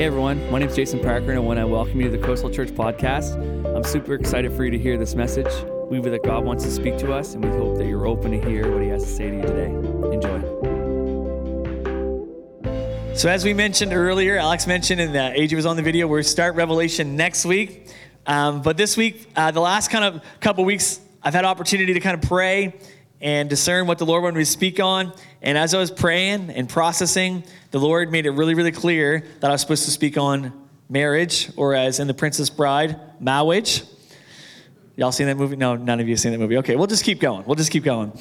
Hey everyone, my name is Jason Parker, and I want to welcome you to the Coastal Church podcast. I'm super excited for you to hear this message. We believe that God wants to speak to us, and we hope that you're open to hear what He has to say to you today. Enjoy. So, as we mentioned earlier, Alex mentioned, and AJ was on the video, we're start Revelation next week. Um, but this week, uh, the last kind of couple weeks, I've had opportunity to kind of pray and discern what the Lord wanted me to speak on. And as I was praying and processing, the Lord made it really, really clear that I was supposed to speak on marriage, or as in The Princess Bride, marriage. Y'all seen that movie? No, none of you seen that movie. Okay, we'll just keep going. We'll just keep going.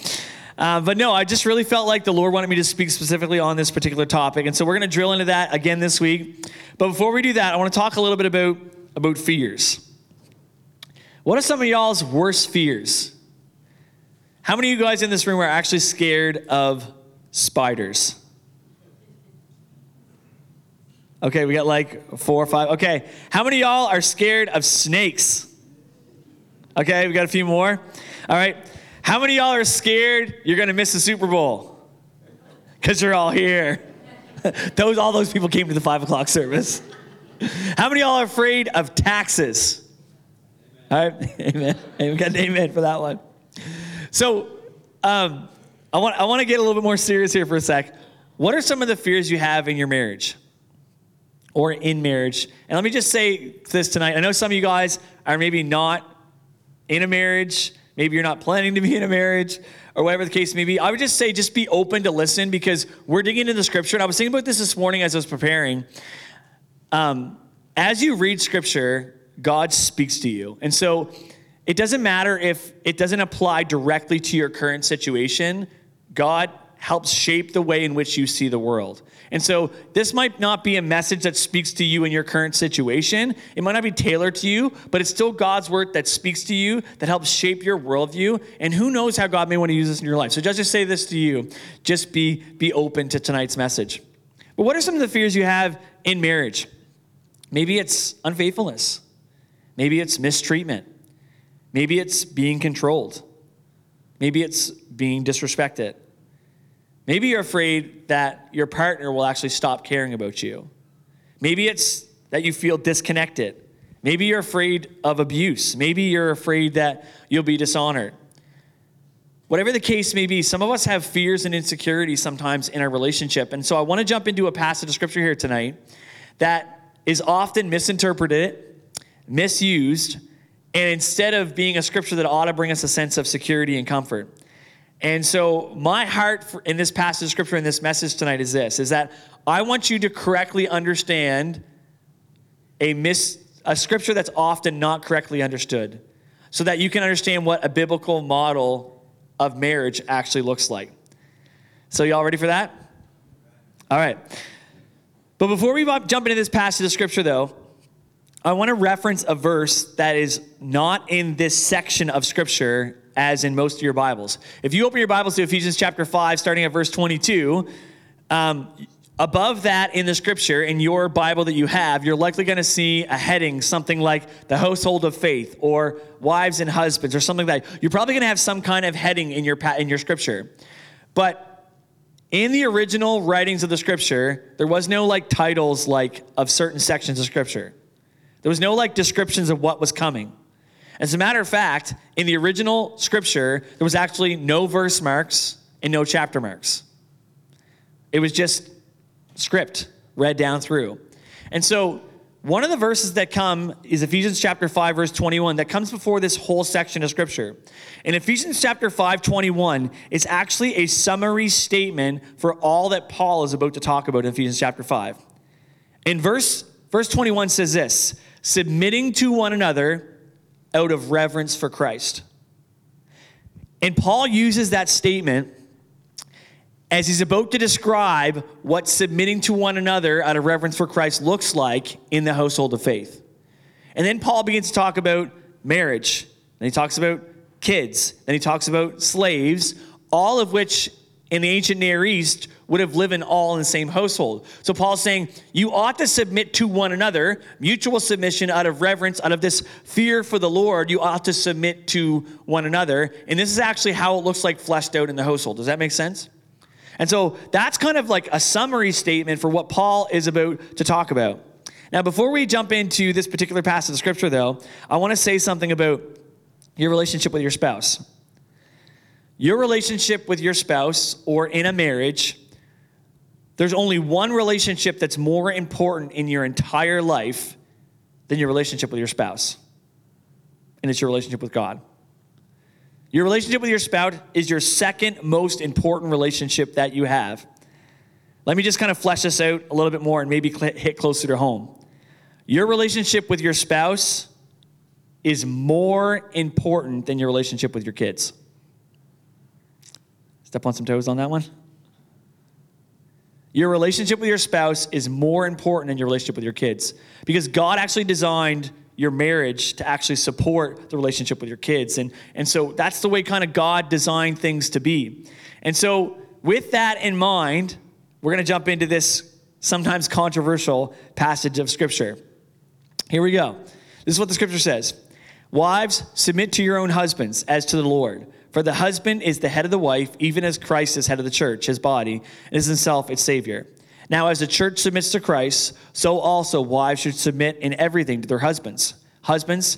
Uh, but no, I just really felt like the Lord wanted me to speak specifically on this particular topic. And so we're going to drill into that again this week. But before we do that, I want to talk a little bit about, about fears. What are some of y'all's worst fears? How many of you guys in this room are actually scared of spiders? Okay, we got like four or five. Okay, how many y'all are scared of snakes? Okay, we got a few more. All right, how many y'all are scared you're gonna miss the Super Bowl? Because you're all here. those, all those people came to the five o'clock service. How many y'all are afraid of taxes? All right, amen. We got an amen for that one. So, um, I want I want to get a little bit more serious here for a sec. What are some of the fears you have in your marriage or in marriage? And let me just say this tonight. I know some of you guys are maybe not in a marriage. Maybe you're not planning to be in a marriage or whatever the case may be. I would just say, just be open to listen because we're digging into the scripture. And I was thinking about this this morning as I was preparing. Um, as you read scripture, God speaks to you. And so it doesn't matter if it doesn't apply directly to your current situation, God helps shape the way in which you see the world. And so this might not be a message that speaks to you in your current situation. It might not be tailored to you, but it's still God's word that speaks to you, that helps shape your worldview. And who knows how God may want to use this in your life. So just to say this to you, just be, be open to tonight's message. But what are some of the fears you have in marriage? Maybe it's unfaithfulness. Maybe it's mistreatment. Maybe it's being controlled. Maybe it's being disrespected. Maybe you're afraid that your partner will actually stop caring about you. Maybe it's that you feel disconnected. Maybe you're afraid of abuse. Maybe you're afraid that you'll be dishonored. Whatever the case may be, some of us have fears and insecurities sometimes in our relationship. And so I want to jump into a passage of scripture here tonight that is often misinterpreted, misused, and instead of being a scripture that ought to bring us a sense of security and comfort. And so my heart in this passage of scripture in this message tonight is this is that I want you to correctly understand a mis a scripture that's often not correctly understood so that you can understand what a biblical model of marriage actually looks like. So y'all ready for that? All right. But before we jump into this passage of scripture though, I want to reference a verse that is not in this section of Scripture as in most of your Bibles. If you open your Bibles to Ephesians chapter 5, starting at verse 22, um, above that in the Scripture, in your Bible that you have, you're likely going to see a heading, something like the household of faith or wives and husbands or something like that. You're probably going to have some kind of heading in your, in your Scripture. But in the original writings of the Scripture, there was no like titles like of certain sections of Scripture. There was no like descriptions of what was coming. As a matter of fact, in the original scripture, there was actually no verse marks and no chapter marks. It was just script read down through. And so, one of the verses that come is Ephesians chapter 5 verse 21 that comes before this whole section of scripture. In Ephesians chapter 5 21, it's actually a summary statement for all that Paul is about to talk about in Ephesians chapter 5. In verse verse 21 says this, submitting to one another out of reverence for Christ. And Paul uses that statement as he's about to describe what submitting to one another out of reverence for Christ looks like in the household of faith. And then Paul begins to talk about marriage. Then he talks about kids. Then he talks about slaves, all of which in the ancient Near East would have lived in all in the same household. So Paul's saying you ought to submit to one another, mutual submission out of reverence, out of this fear for the Lord, you ought to submit to one another. And this is actually how it looks like fleshed out in the household. Does that make sense? And so that's kind of like a summary statement for what Paul is about to talk about. Now, before we jump into this particular passage of scripture, though, I want to say something about your relationship with your spouse. Your relationship with your spouse or in a marriage, there's only one relationship that's more important in your entire life than your relationship with your spouse, and it's your relationship with God. Your relationship with your spouse is your second most important relationship that you have. Let me just kind of flesh this out a little bit more and maybe hit closer to home. Your relationship with your spouse is more important than your relationship with your kids. Step on some toes on that one. Your relationship with your spouse is more important than your relationship with your kids because God actually designed your marriage to actually support the relationship with your kids. And, and so that's the way kind of God designed things to be. And so, with that in mind, we're going to jump into this sometimes controversial passage of Scripture. Here we go. This is what the Scripture says Wives, submit to your own husbands as to the Lord. For the husband is the head of the wife, even as Christ is head of the church, his body, and is himself its Savior. Now, as the church submits to Christ, so also wives should submit in everything to their husbands. Husbands,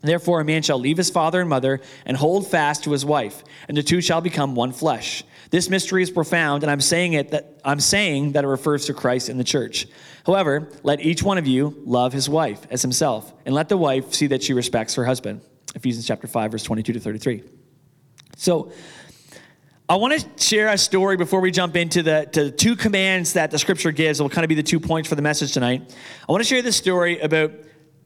Therefore, a man shall leave his father and mother and hold fast to his wife, and the two shall become one flesh. This mystery is profound, and I'm saying it that I'm saying that it refers to Christ and the church. However, let each one of you love his wife as himself, and let the wife see that she respects her husband. Ephesians chapter 5, verse 22 to 33. So, I want to share a story before we jump into the to two commands that the scripture gives. It will kind of be the two points for the message tonight. I want to share this story about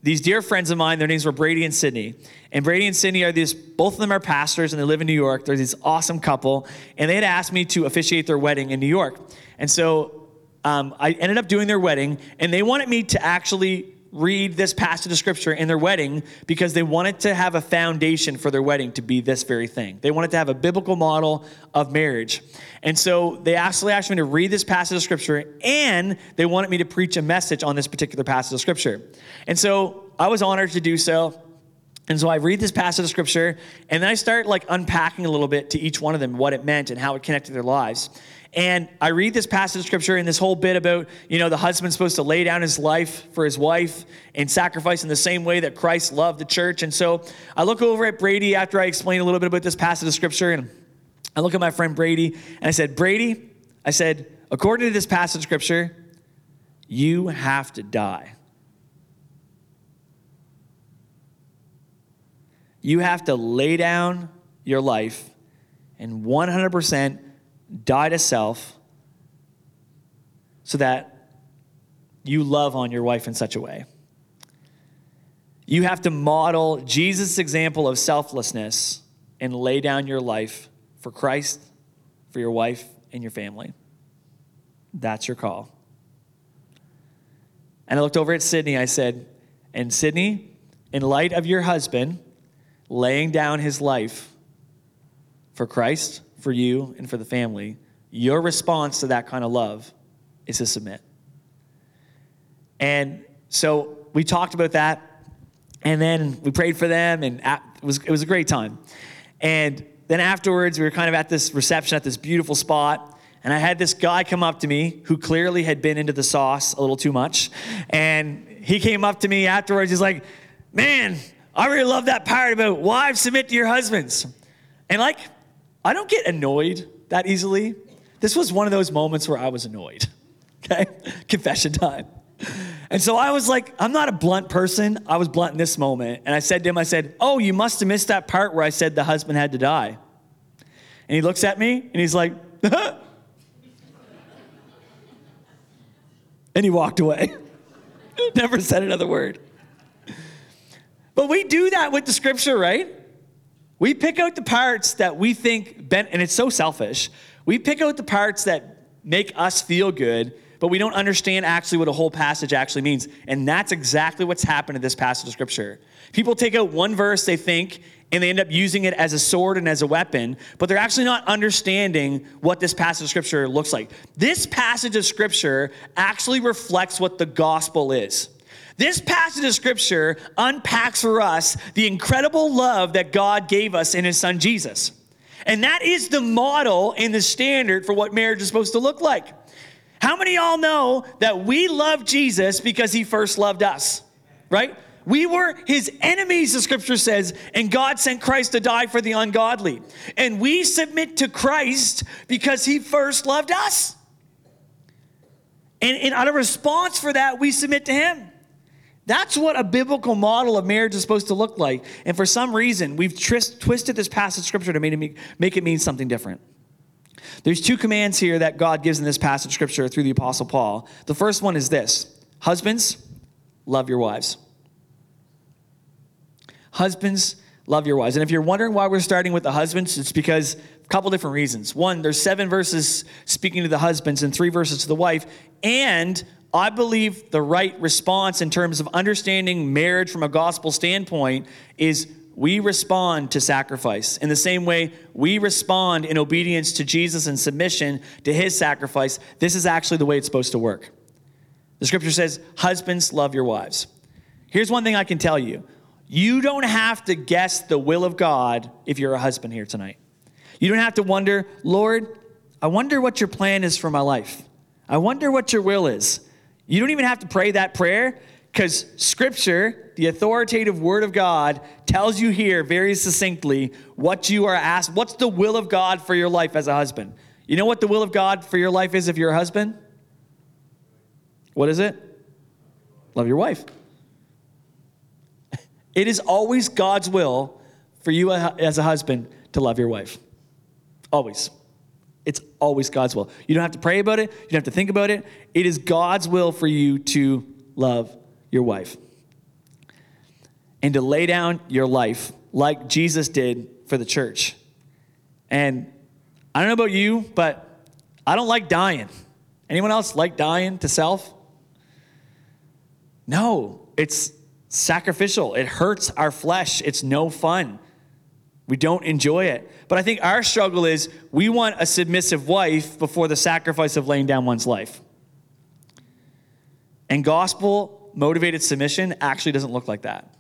these dear friends of mine. Their names were Brady and Sydney. And Brady and Sydney are these, both of them are pastors and they live in New York. They're this awesome couple. And they had asked me to officiate their wedding in New York. And so um, I ended up doing their wedding, and they wanted me to actually read this passage of scripture in their wedding because they wanted to have a foundation for their wedding to be this very thing. They wanted to have a biblical model of marriage. And so they actually asked me to read this passage of scripture and they wanted me to preach a message on this particular passage of scripture. And so I was honored to do so. And so I read this passage of scripture and then I start like unpacking a little bit to each one of them what it meant and how it connected their lives. And I read this passage of scripture and this whole bit about, you know, the husband's supposed to lay down his life for his wife and sacrifice in the same way that Christ loved the church. And so I look over at Brady after I explain a little bit about this passage of scripture and I look at my friend Brady and I said, Brady, I said, according to this passage of scripture, you have to die. You have to lay down your life and 100% die to self so that you love on your wife in such a way. You have to model Jesus' example of selflessness and lay down your life for Christ, for your wife, and your family. That's your call. And I looked over at Sydney. I said, And Sydney, in light of your husband laying down his life for Christ, for you and for the family, your response to that kind of love is to submit. And so we talked about that, and then we prayed for them, and it was, it was a great time. And then afterwards, we were kind of at this reception at this beautiful spot, and I had this guy come up to me who clearly had been into the sauce a little too much. And he came up to me afterwards, he's like, Man, I really love that part about wives submit to your husbands. And like, I don't get annoyed that easily. This was one of those moments where I was annoyed. Okay? Confession time. And so I was like, I'm not a blunt person. I was blunt in this moment. And I said to him, I said, Oh, you must have missed that part where I said the husband had to die. And he looks at me and he's like, and he walked away. Never said another word. But we do that with the scripture, right? We pick out the parts that we think, and it's so selfish. We pick out the parts that make us feel good, but we don't understand actually what a whole passage actually means. And that's exactly what's happened in this passage of scripture. People take out one verse, they think, and they end up using it as a sword and as a weapon, but they're actually not understanding what this passage of scripture looks like. This passage of scripture actually reflects what the gospel is. This passage of scripture unpacks for us the incredible love that God gave us in his son Jesus. And that is the model and the standard for what marriage is supposed to look like. How many y'all know that we love Jesus because he first loved us? Right? We were his enemies, the scripture says, and God sent Christ to die for the ungodly. And we submit to Christ because he first loved us. And, and out of response for that, we submit to him. That's what a biblical model of marriage is supposed to look like. And for some reason, we've twist, twisted this passage of scripture to make it, make it mean something different. There's two commands here that God gives in this passage of scripture through the Apostle Paul. The first one is this Husbands, love your wives. Husbands, love your wives. And if you're wondering why we're starting with the husbands, it's because a couple different reasons. One, there's seven verses speaking to the husbands and three verses to the wife. And I believe the right response in terms of understanding marriage from a gospel standpoint is we respond to sacrifice. In the same way we respond in obedience to Jesus and submission to his sacrifice, this is actually the way it's supposed to work. The scripture says, Husbands, love your wives. Here's one thing I can tell you you don't have to guess the will of God if you're a husband here tonight. You don't have to wonder, Lord, I wonder what your plan is for my life. I wonder what your will is. You don't even have to pray that prayer because Scripture, the authoritative Word of God, tells you here very succinctly what you are asked. What's the will of God for your life as a husband? You know what the will of God for your life is if you're a husband? What is it? Love your wife. It is always God's will for you as a husband to love your wife. Always. It's always God's will. You don't have to pray about it, you don't have to think about it. It is God's will for you to love your wife and to lay down your life like Jesus did for the church. And I don't know about you, but I don't like dying. Anyone else like dying to self? No, it's sacrificial. It hurts our flesh. It's no fun. We don't enjoy it. But I think our struggle is we want a submissive wife before the sacrifice of laying down one's life. And gospel motivated submission actually doesn't look like that.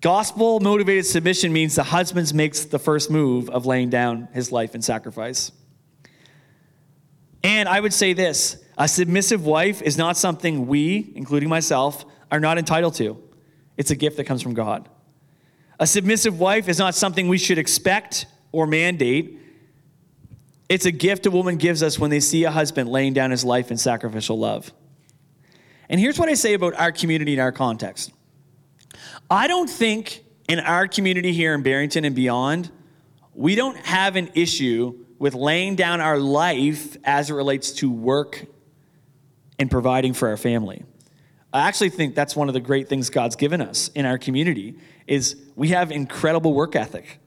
Gospel motivated submission means the husband makes the first move of laying down his life in sacrifice. And I would say this a submissive wife is not something we, including myself, are not entitled to. It's a gift that comes from God. A submissive wife is not something we should expect or mandate. It's a gift a woman gives us when they see a husband laying down his life in sacrificial love. And here's what I say about our community and our context I don't think in our community here in Barrington and beyond, we don't have an issue with laying down our life as it relates to work and providing for our family. I actually think that's one of the great things God's given us in our community is we have incredible work ethic.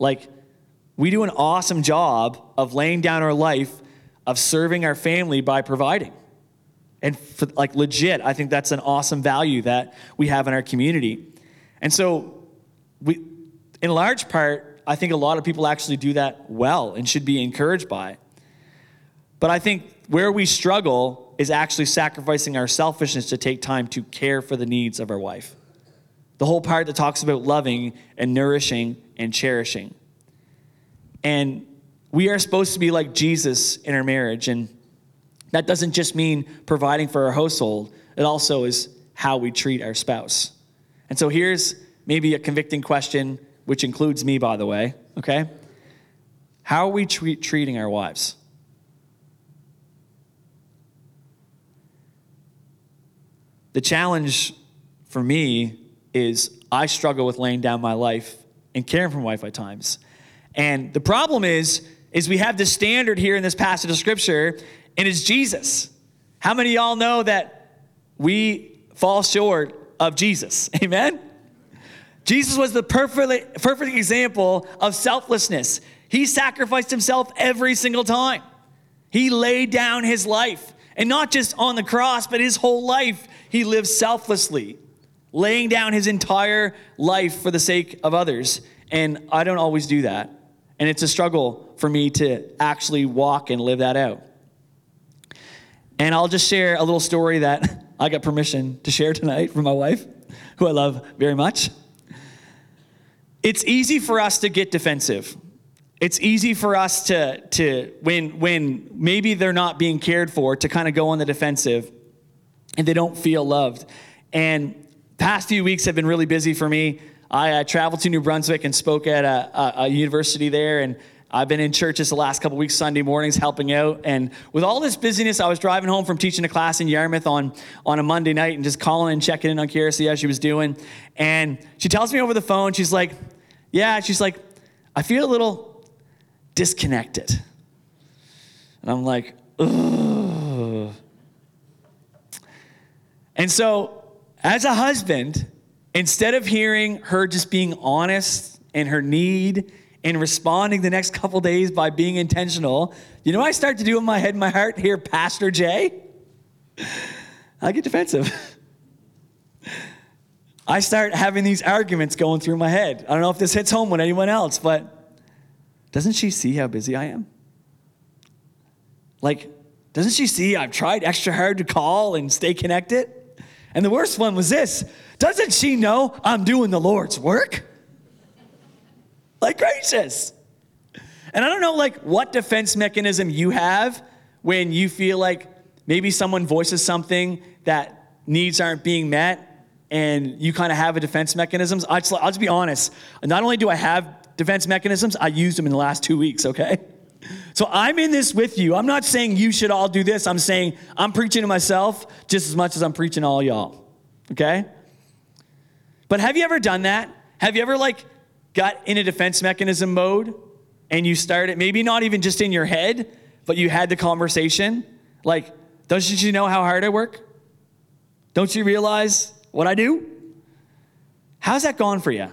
Like we do an awesome job of laying down our life of serving our family by providing. And for, like legit, I think that's an awesome value that we have in our community. And so we in large part, I think a lot of people actually do that well and should be encouraged by. But I think where we struggle is actually sacrificing our selfishness to take time to care for the needs of our wife. The whole part that talks about loving and nourishing and cherishing. And we are supposed to be like Jesus in our marriage. And that doesn't just mean providing for our household, it also is how we treat our spouse. And so here's maybe a convicting question, which includes me, by the way, okay? How are we treat, treating our wives? The challenge for me is I struggle with laying down my life and caring for my wife at times. And the problem is, is we have this standard here in this passage of scripture, and it's Jesus. How many y'all know that we fall short of Jesus? Amen? Jesus was the perfect, perfect example of selflessness. He sacrificed himself every single time. He laid down his life. And not just on the cross, but his whole life, he lived selflessly, laying down his entire life for the sake of others. And I don't always do that. And it's a struggle for me to actually walk and live that out. And I'll just share a little story that I got permission to share tonight from my wife, who I love very much. It's easy for us to get defensive. It's easy for us to, to when, when maybe they're not being cared for, to kind of go on the defensive and they don't feel loved. And past few weeks have been really busy for me. I uh, traveled to New Brunswick and spoke at a, a, a university there, and I've been in churches the last couple weeks, Sunday mornings, helping out. And with all this busyness, I was driving home from teaching a class in Yarmouth on, on a Monday night and just calling and checking in on Kira, see how she was doing. And she tells me over the phone, she's like, Yeah, she's like, I feel a little disconnected. And I'm like, Ugh. And so, as a husband, instead of hearing her just being honest and her need and responding the next couple days by being intentional, you know I start to do in my head and my heart here, Pastor Jay? I get defensive. I start having these arguments going through my head. I don't know if this hits home with anyone else, but doesn't she see how busy I am? Like, doesn't she see I've tried extra hard to call and stay connected? And the worst one was this doesn't she know I'm doing the Lord's work? Like, gracious. And I don't know, like, what defense mechanism you have when you feel like maybe someone voices something that needs aren't being met and you kind of have a defense mechanisms. I'll just, I'll just be honest. Not only do I have defense mechanisms, I used them in the last two weeks, okay? So I'm in this with you. I'm not saying you should all do this. I'm saying I'm preaching to myself just as much as I'm preaching to all y'all. Okay? But have you ever done that? Have you ever like got in a defense mechanism mode and you started maybe not even just in your head, but you had the conversation? Like, don't you know how hard I work? Don't you realize what I do? How's that gone for you?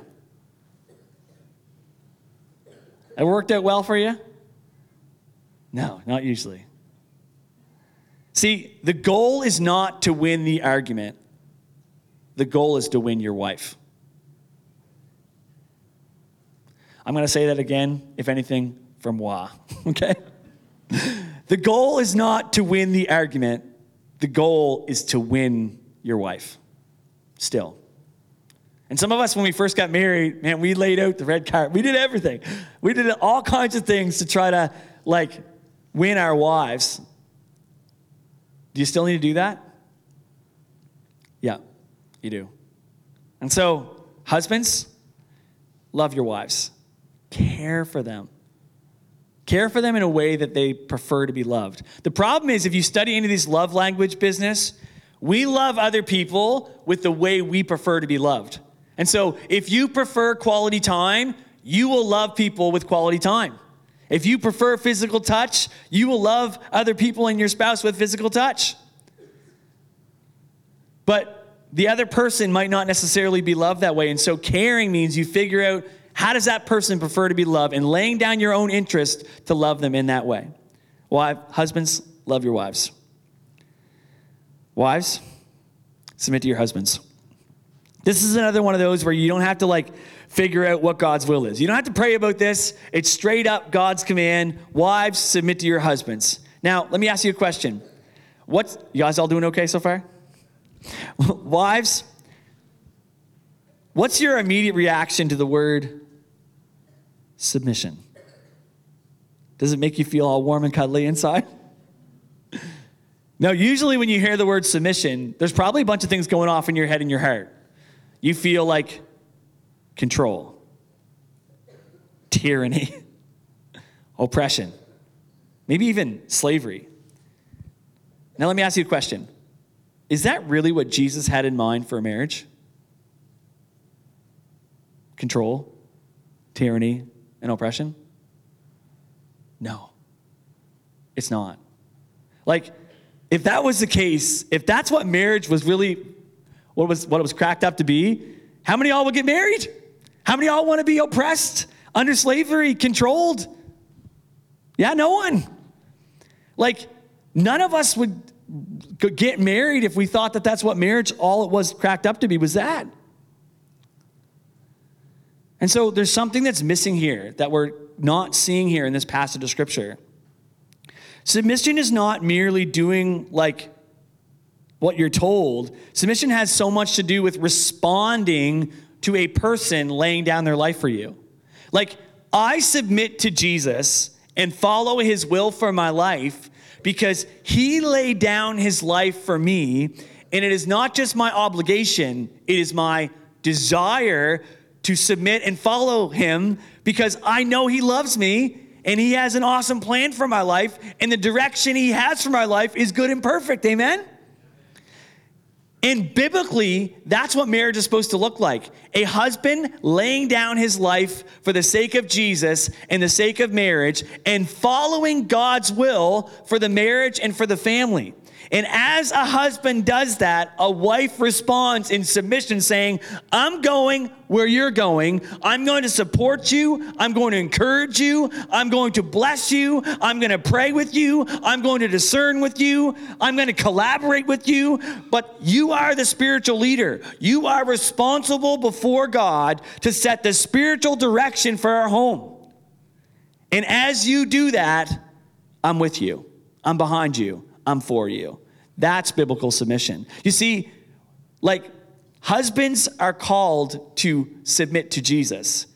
It worked out well for you? No, not usually. See, the goal is not to win the argument, the goal is to win your wife. I'm going to say that again, if anything, from moi, okay? The goal is not to win the argument, the goal is to win your wife. Still. And some of us, when we first got married, man, we laid out the red carpet. We did everything. We did all kinds of things to try to, like, win our wives. Do you still need to do that? Yeah, you do. And so, husbands, love your wives, care for them. Care for them in a way that they prefer to be loved. The problem is, if you study any of these love language business, we love other people with the way we prefer to be loved. And so, if you prefer quality time, you will love people with quality time. If you prefer physical touch, you will love other people and your spouse with physical touch. But the other person might not necessarily be loved that way. And so caring means you figure out how does that person prefer to be loved and laying down your own interest to love them in that way. Wife, husbands, love your wives. Wives, submit to your husbands. This is another one of those where you don't have to like figure out what God's will is. You don't have to pray about this. It's straight up God's command. Wives, submit to your husbands. Now, let me ask you a question. What's you guys all doing okay so far? Wives, what's your immediate reaction to the word submission? Does it make you feel all warm and cuddly inside? No, usually when you hear the word submission, there's probably a bunch of things going off in your head and your heart. You feel like control, tyranny, oppression, maybe even slavery. Now, let me ask you a question Is that really what Jesus had in mind for a marriage? Control, tyranny, and oppression? No, it's not. Like, if that was the case, if that's what marriage was really, what was what it was cracked up to be, how many y'all would get married? How many of y'all want to be oppressed, under slavery, controlled? Yeah, no one. Like, none of us would get married if we thought that that's what marriage, all it was cracked up to be, was that. And so there's something that's missing here that we're not seeing here in this passage of scripture. Submission is not merely doing like what you're told. Submission has so much to do with responding to a person laying down their life for you. Like, I submit to Jesus and follow his will for my life because he laid down his life for me. And it is not just my obligation, it is my desire to submit and follow him because I know he loves me and he has an awesome plan for my life and the direction he has for my life is good and perfect. Amen? And biblically, that's what marriage is supposed to look like. A husband laying down his life for the sake of Jesus and the sake of marriage and following God's will for the marriage and for the family. And as a husband does that, a wife responds in submission, saying, I'm going where you're going. I'm going to support you. I'm going to encourage you. I'm going to bless you. I'm going to pray with you. I'm going to discern with you. I'm going to collaborate with you. But you are the spiritual leader. You are responsible before God to set the spiritual direction for our home. And as you do that, I'm with you. I'm behind you. I'm for you. That's biblical submission. You see, like husbands are called to submit to Jesus.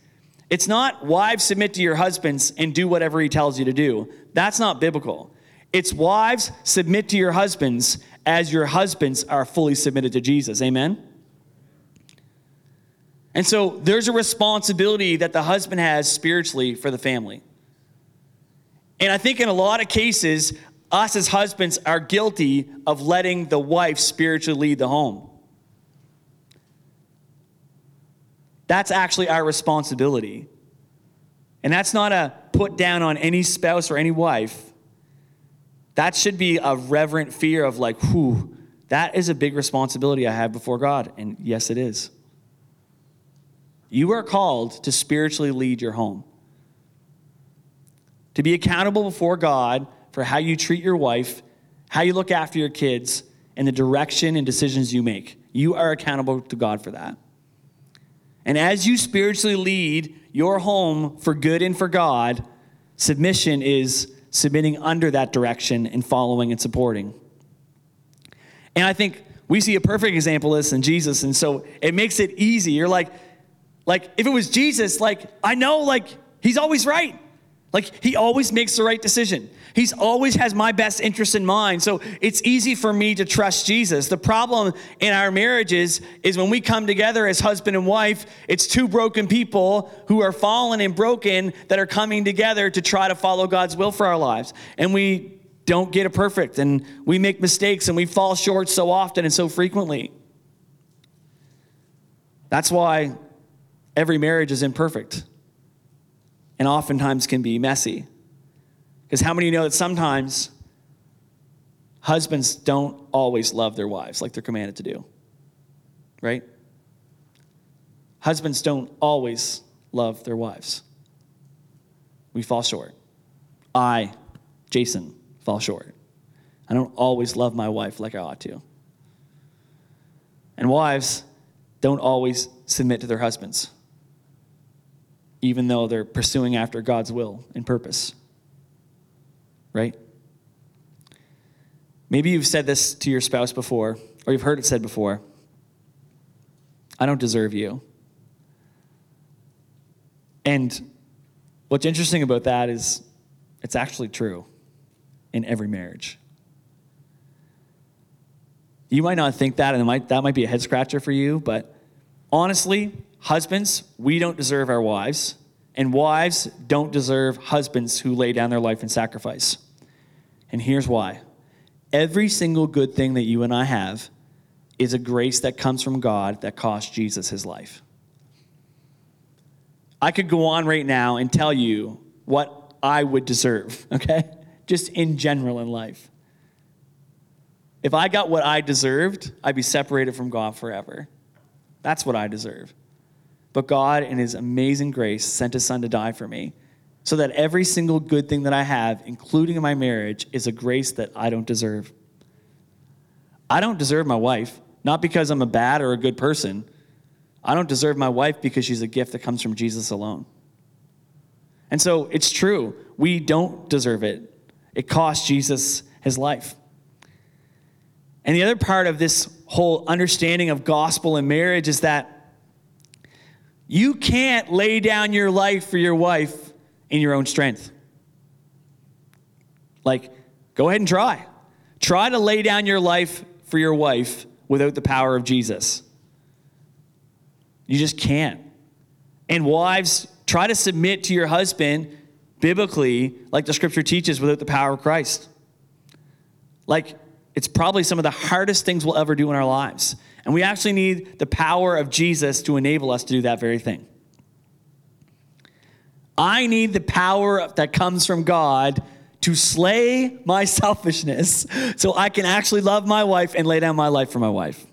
It's not wives submit to your husbands and do whatever he tells you to do. That's not biblical. It's wives submit to your husbands as your husbands are fully submitted to Jesus. Amen? And so there's a responsibility that the husband has spiritually for the family. And I think in a lot of cases, us as husbands are guilty of letting the wife spiritually lead the home. That's actually our responsibility. And that's not a put down on any spouse or any wife. That should be a reverent fear of, like, whew, that is a big responsibility I have before God. And yes, it is. You are called to spiritually lead your home, to be accountable before God for how you treat your wife, how you look after your kids, and the direction and decisions you make. You are accountable to God for that. And as you spiritually lead your home for good and for God, submission is submitting under that direction and following and supporting. And I think we see a perfect example of this in Jesus, and so it makes it easy. You're like, like if it was Jesus, like I know, like he's always right. Like he always makes the right decision. He's always has my best interest in mind. So it's easy for me to trust Jesus. The problem in our marriages is when we come together as husband and wife, it's two broken people who are fallen and broken that are coming together to try to follow God's will for our lives. And we don't get it perfect and we make mistakes and we fall short so often and so frequently. That's why every marriage is imperfect and oftentimes can be messy. Because how many know that sometimes husbands don't always love their wives like they're commanded to do? Right? Husbands don't always love their wives. We fall short. I, Jason, fall short. I don't always love my wife like I ought to. And wives don't always submit to their husbands, even though they're pursuing after God's will and purpose right? Maybe you've said this to your spouse before, or you've heard it said before I don't deserve you. And what's interesting about that is it's actually true in every marriage. You might not think that, and might, that might be a head scratcher for you, but honestly, husbands, we don't deserve our wives, and wives don't deserve husbands who lay down their life in sacrifice. And here's why every single good thing that you and I have is a grace that comes from God that cost Jesus his life. I could go on right now and tell you what I would deserve, okay? Just in general in life. If I got what I deserved, I'd be separated from God forever. That's what I deserve. But God, in His amazing grace, sent His Son to die for me. so that every single good thing that I have, including my marriage, is a grace that I don't deserve. I don't deserve my wife, not because I'm a bad or a good person. I don't deserve my wife because she's a gift that comes from Jesus alone. And so it's true, we don't deserve it. It cost Jesus his life. And the other part of this whole understanding of gospel and marriage is that you can't lay down your life for your wife in your own strength. Like, go ahead and try. Try to lay down your life for your wife without the power of Jesus. You just can't. And wives, try to submit to your husband biblically, like the scripture teaches, without the power of Christ. Like, it's probably some of the hardest things we'll ever do in our lives. And we actually need the power of Jesus to enable us to do that very thing. I need the power that comes from God to slay my selfishness so I can actually love my wife and lay down my life for my wife.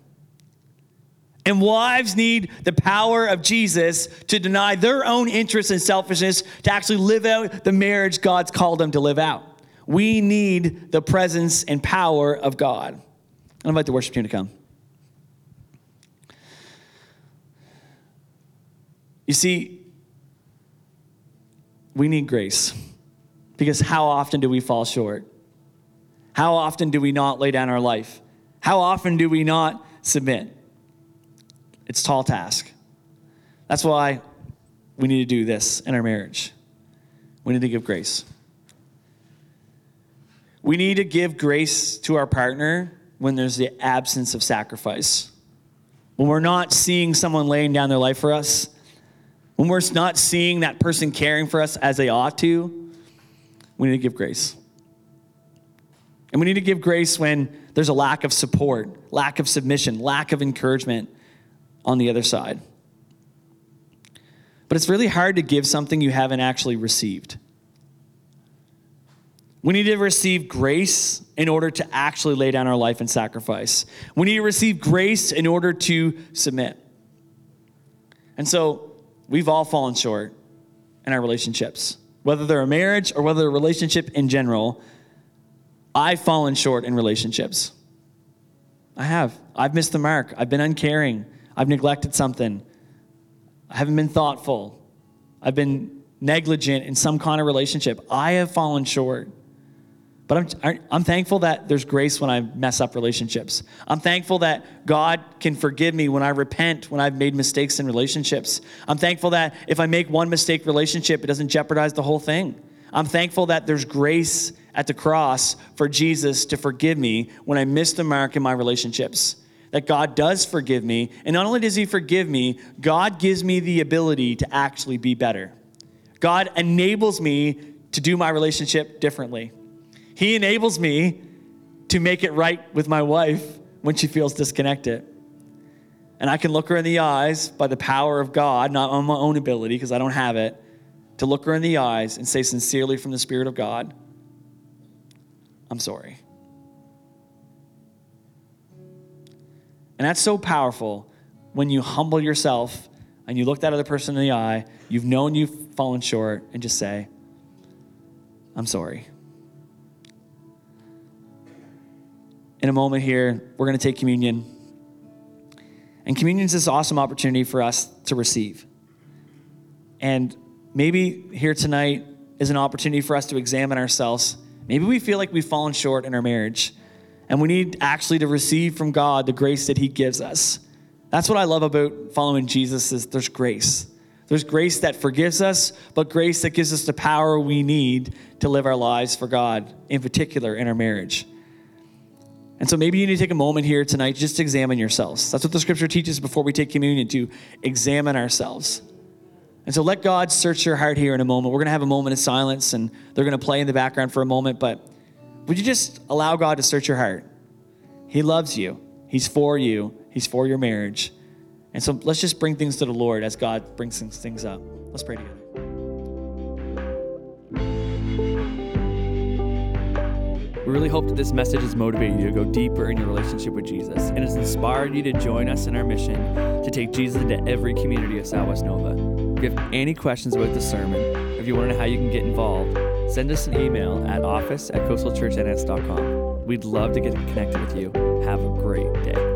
And wives need the power of Jesus to deny their own interests and selfishness to actually live out the marriage God's called them to live out. We need the presence and power of God. I invite the worship team to come. You see, we need grace because how often do we fall short? How often do we not lay down our life? How often do we not submit? It's a tall task. That's why we need to do this in our marriage. We need to give grace. We need to give grace to our partner when there's the absence of sacrifice. When we're not seeing someone laying down their life for us, when we're not seeing that person caring for us as they ought to, we need to give grace. And we need to give grace when there's a lack of support, lack of submission, lack of encouragement on the other side. But it's really hard to give something you haven't actually received. We need to receive grace in order to actually lay down our life and sacrifice. We need to receive grace in order to submit. And so we've all fallen short in our relationships, whether they're a marriage or whether a relationship in general. I've fallen short in relationships. I have. I've missed the mark. I've been uncaring. I've neglected something. I haven't been thoughtful. I've been negligent in some kind of relationship. I have fallen short. But I'm, I'm thankful that there's grace when I mess up relationships. I'm thankful that God can forgive me when I repent, when I've made mistakes in relationships. I'm thankful that if I make one mistake relationship, it doesn't jeopardize the whole thing. I'm thankful that there's grace at the cross for Jesus to forgive me when I miss the mark in my relationships. That God does forgive me. And not only does He forgive me, God gives me the ability to actually be better. God enables me to do my relationship differently. He enables me to make it right with my wife when she feels disconnected. And I can look her in the eyes by the power of God, not on my own ability, because I don't have it, to look her in the eyes and say sincerely from the Spirit of God, I'm sorry. And that's so powerful when you humble yourself and you look that other person in the eye, you've known you've fallen short, and just say, I'm sorry. In a moment here, we're going to take communion. And communion is this awesome opportunity for us to receive. And maybe here tonight is an opportunity for us to examine ourselves. Maybe we feel like we've fallen short in our marriage, and we need actually to receive from God the grace that He gives us. That's what I love about following Jesus is there's grace. There's grace that forgives us, but grace that gives us the power we need to live our lives for God, in particular in our marriage. And so maybe you need to take a moment here tonight just to examine yourselves. That's what the scripture teaches before we take communion to examine ourselves. And so let God search your heart here in a moment. We're going to have a moment of silence and they're going to play in the background for a moment, but would you just allow God to search your heart? He loves you. He's for you. He's for your marriage. And so let's just bring things to the Lord as God brings things up. Let's pray together. We really hope that this message has motivated you to go deeper in your relationship with Jesus and has inspired you to join us in our mission to take Jesus into every community of Southwest Nova. If you have any questions about the sermon, if you want to know how you can get involved, send us an email at office at coastalchurchns.com. We'd love to get connected with you. Have a great day.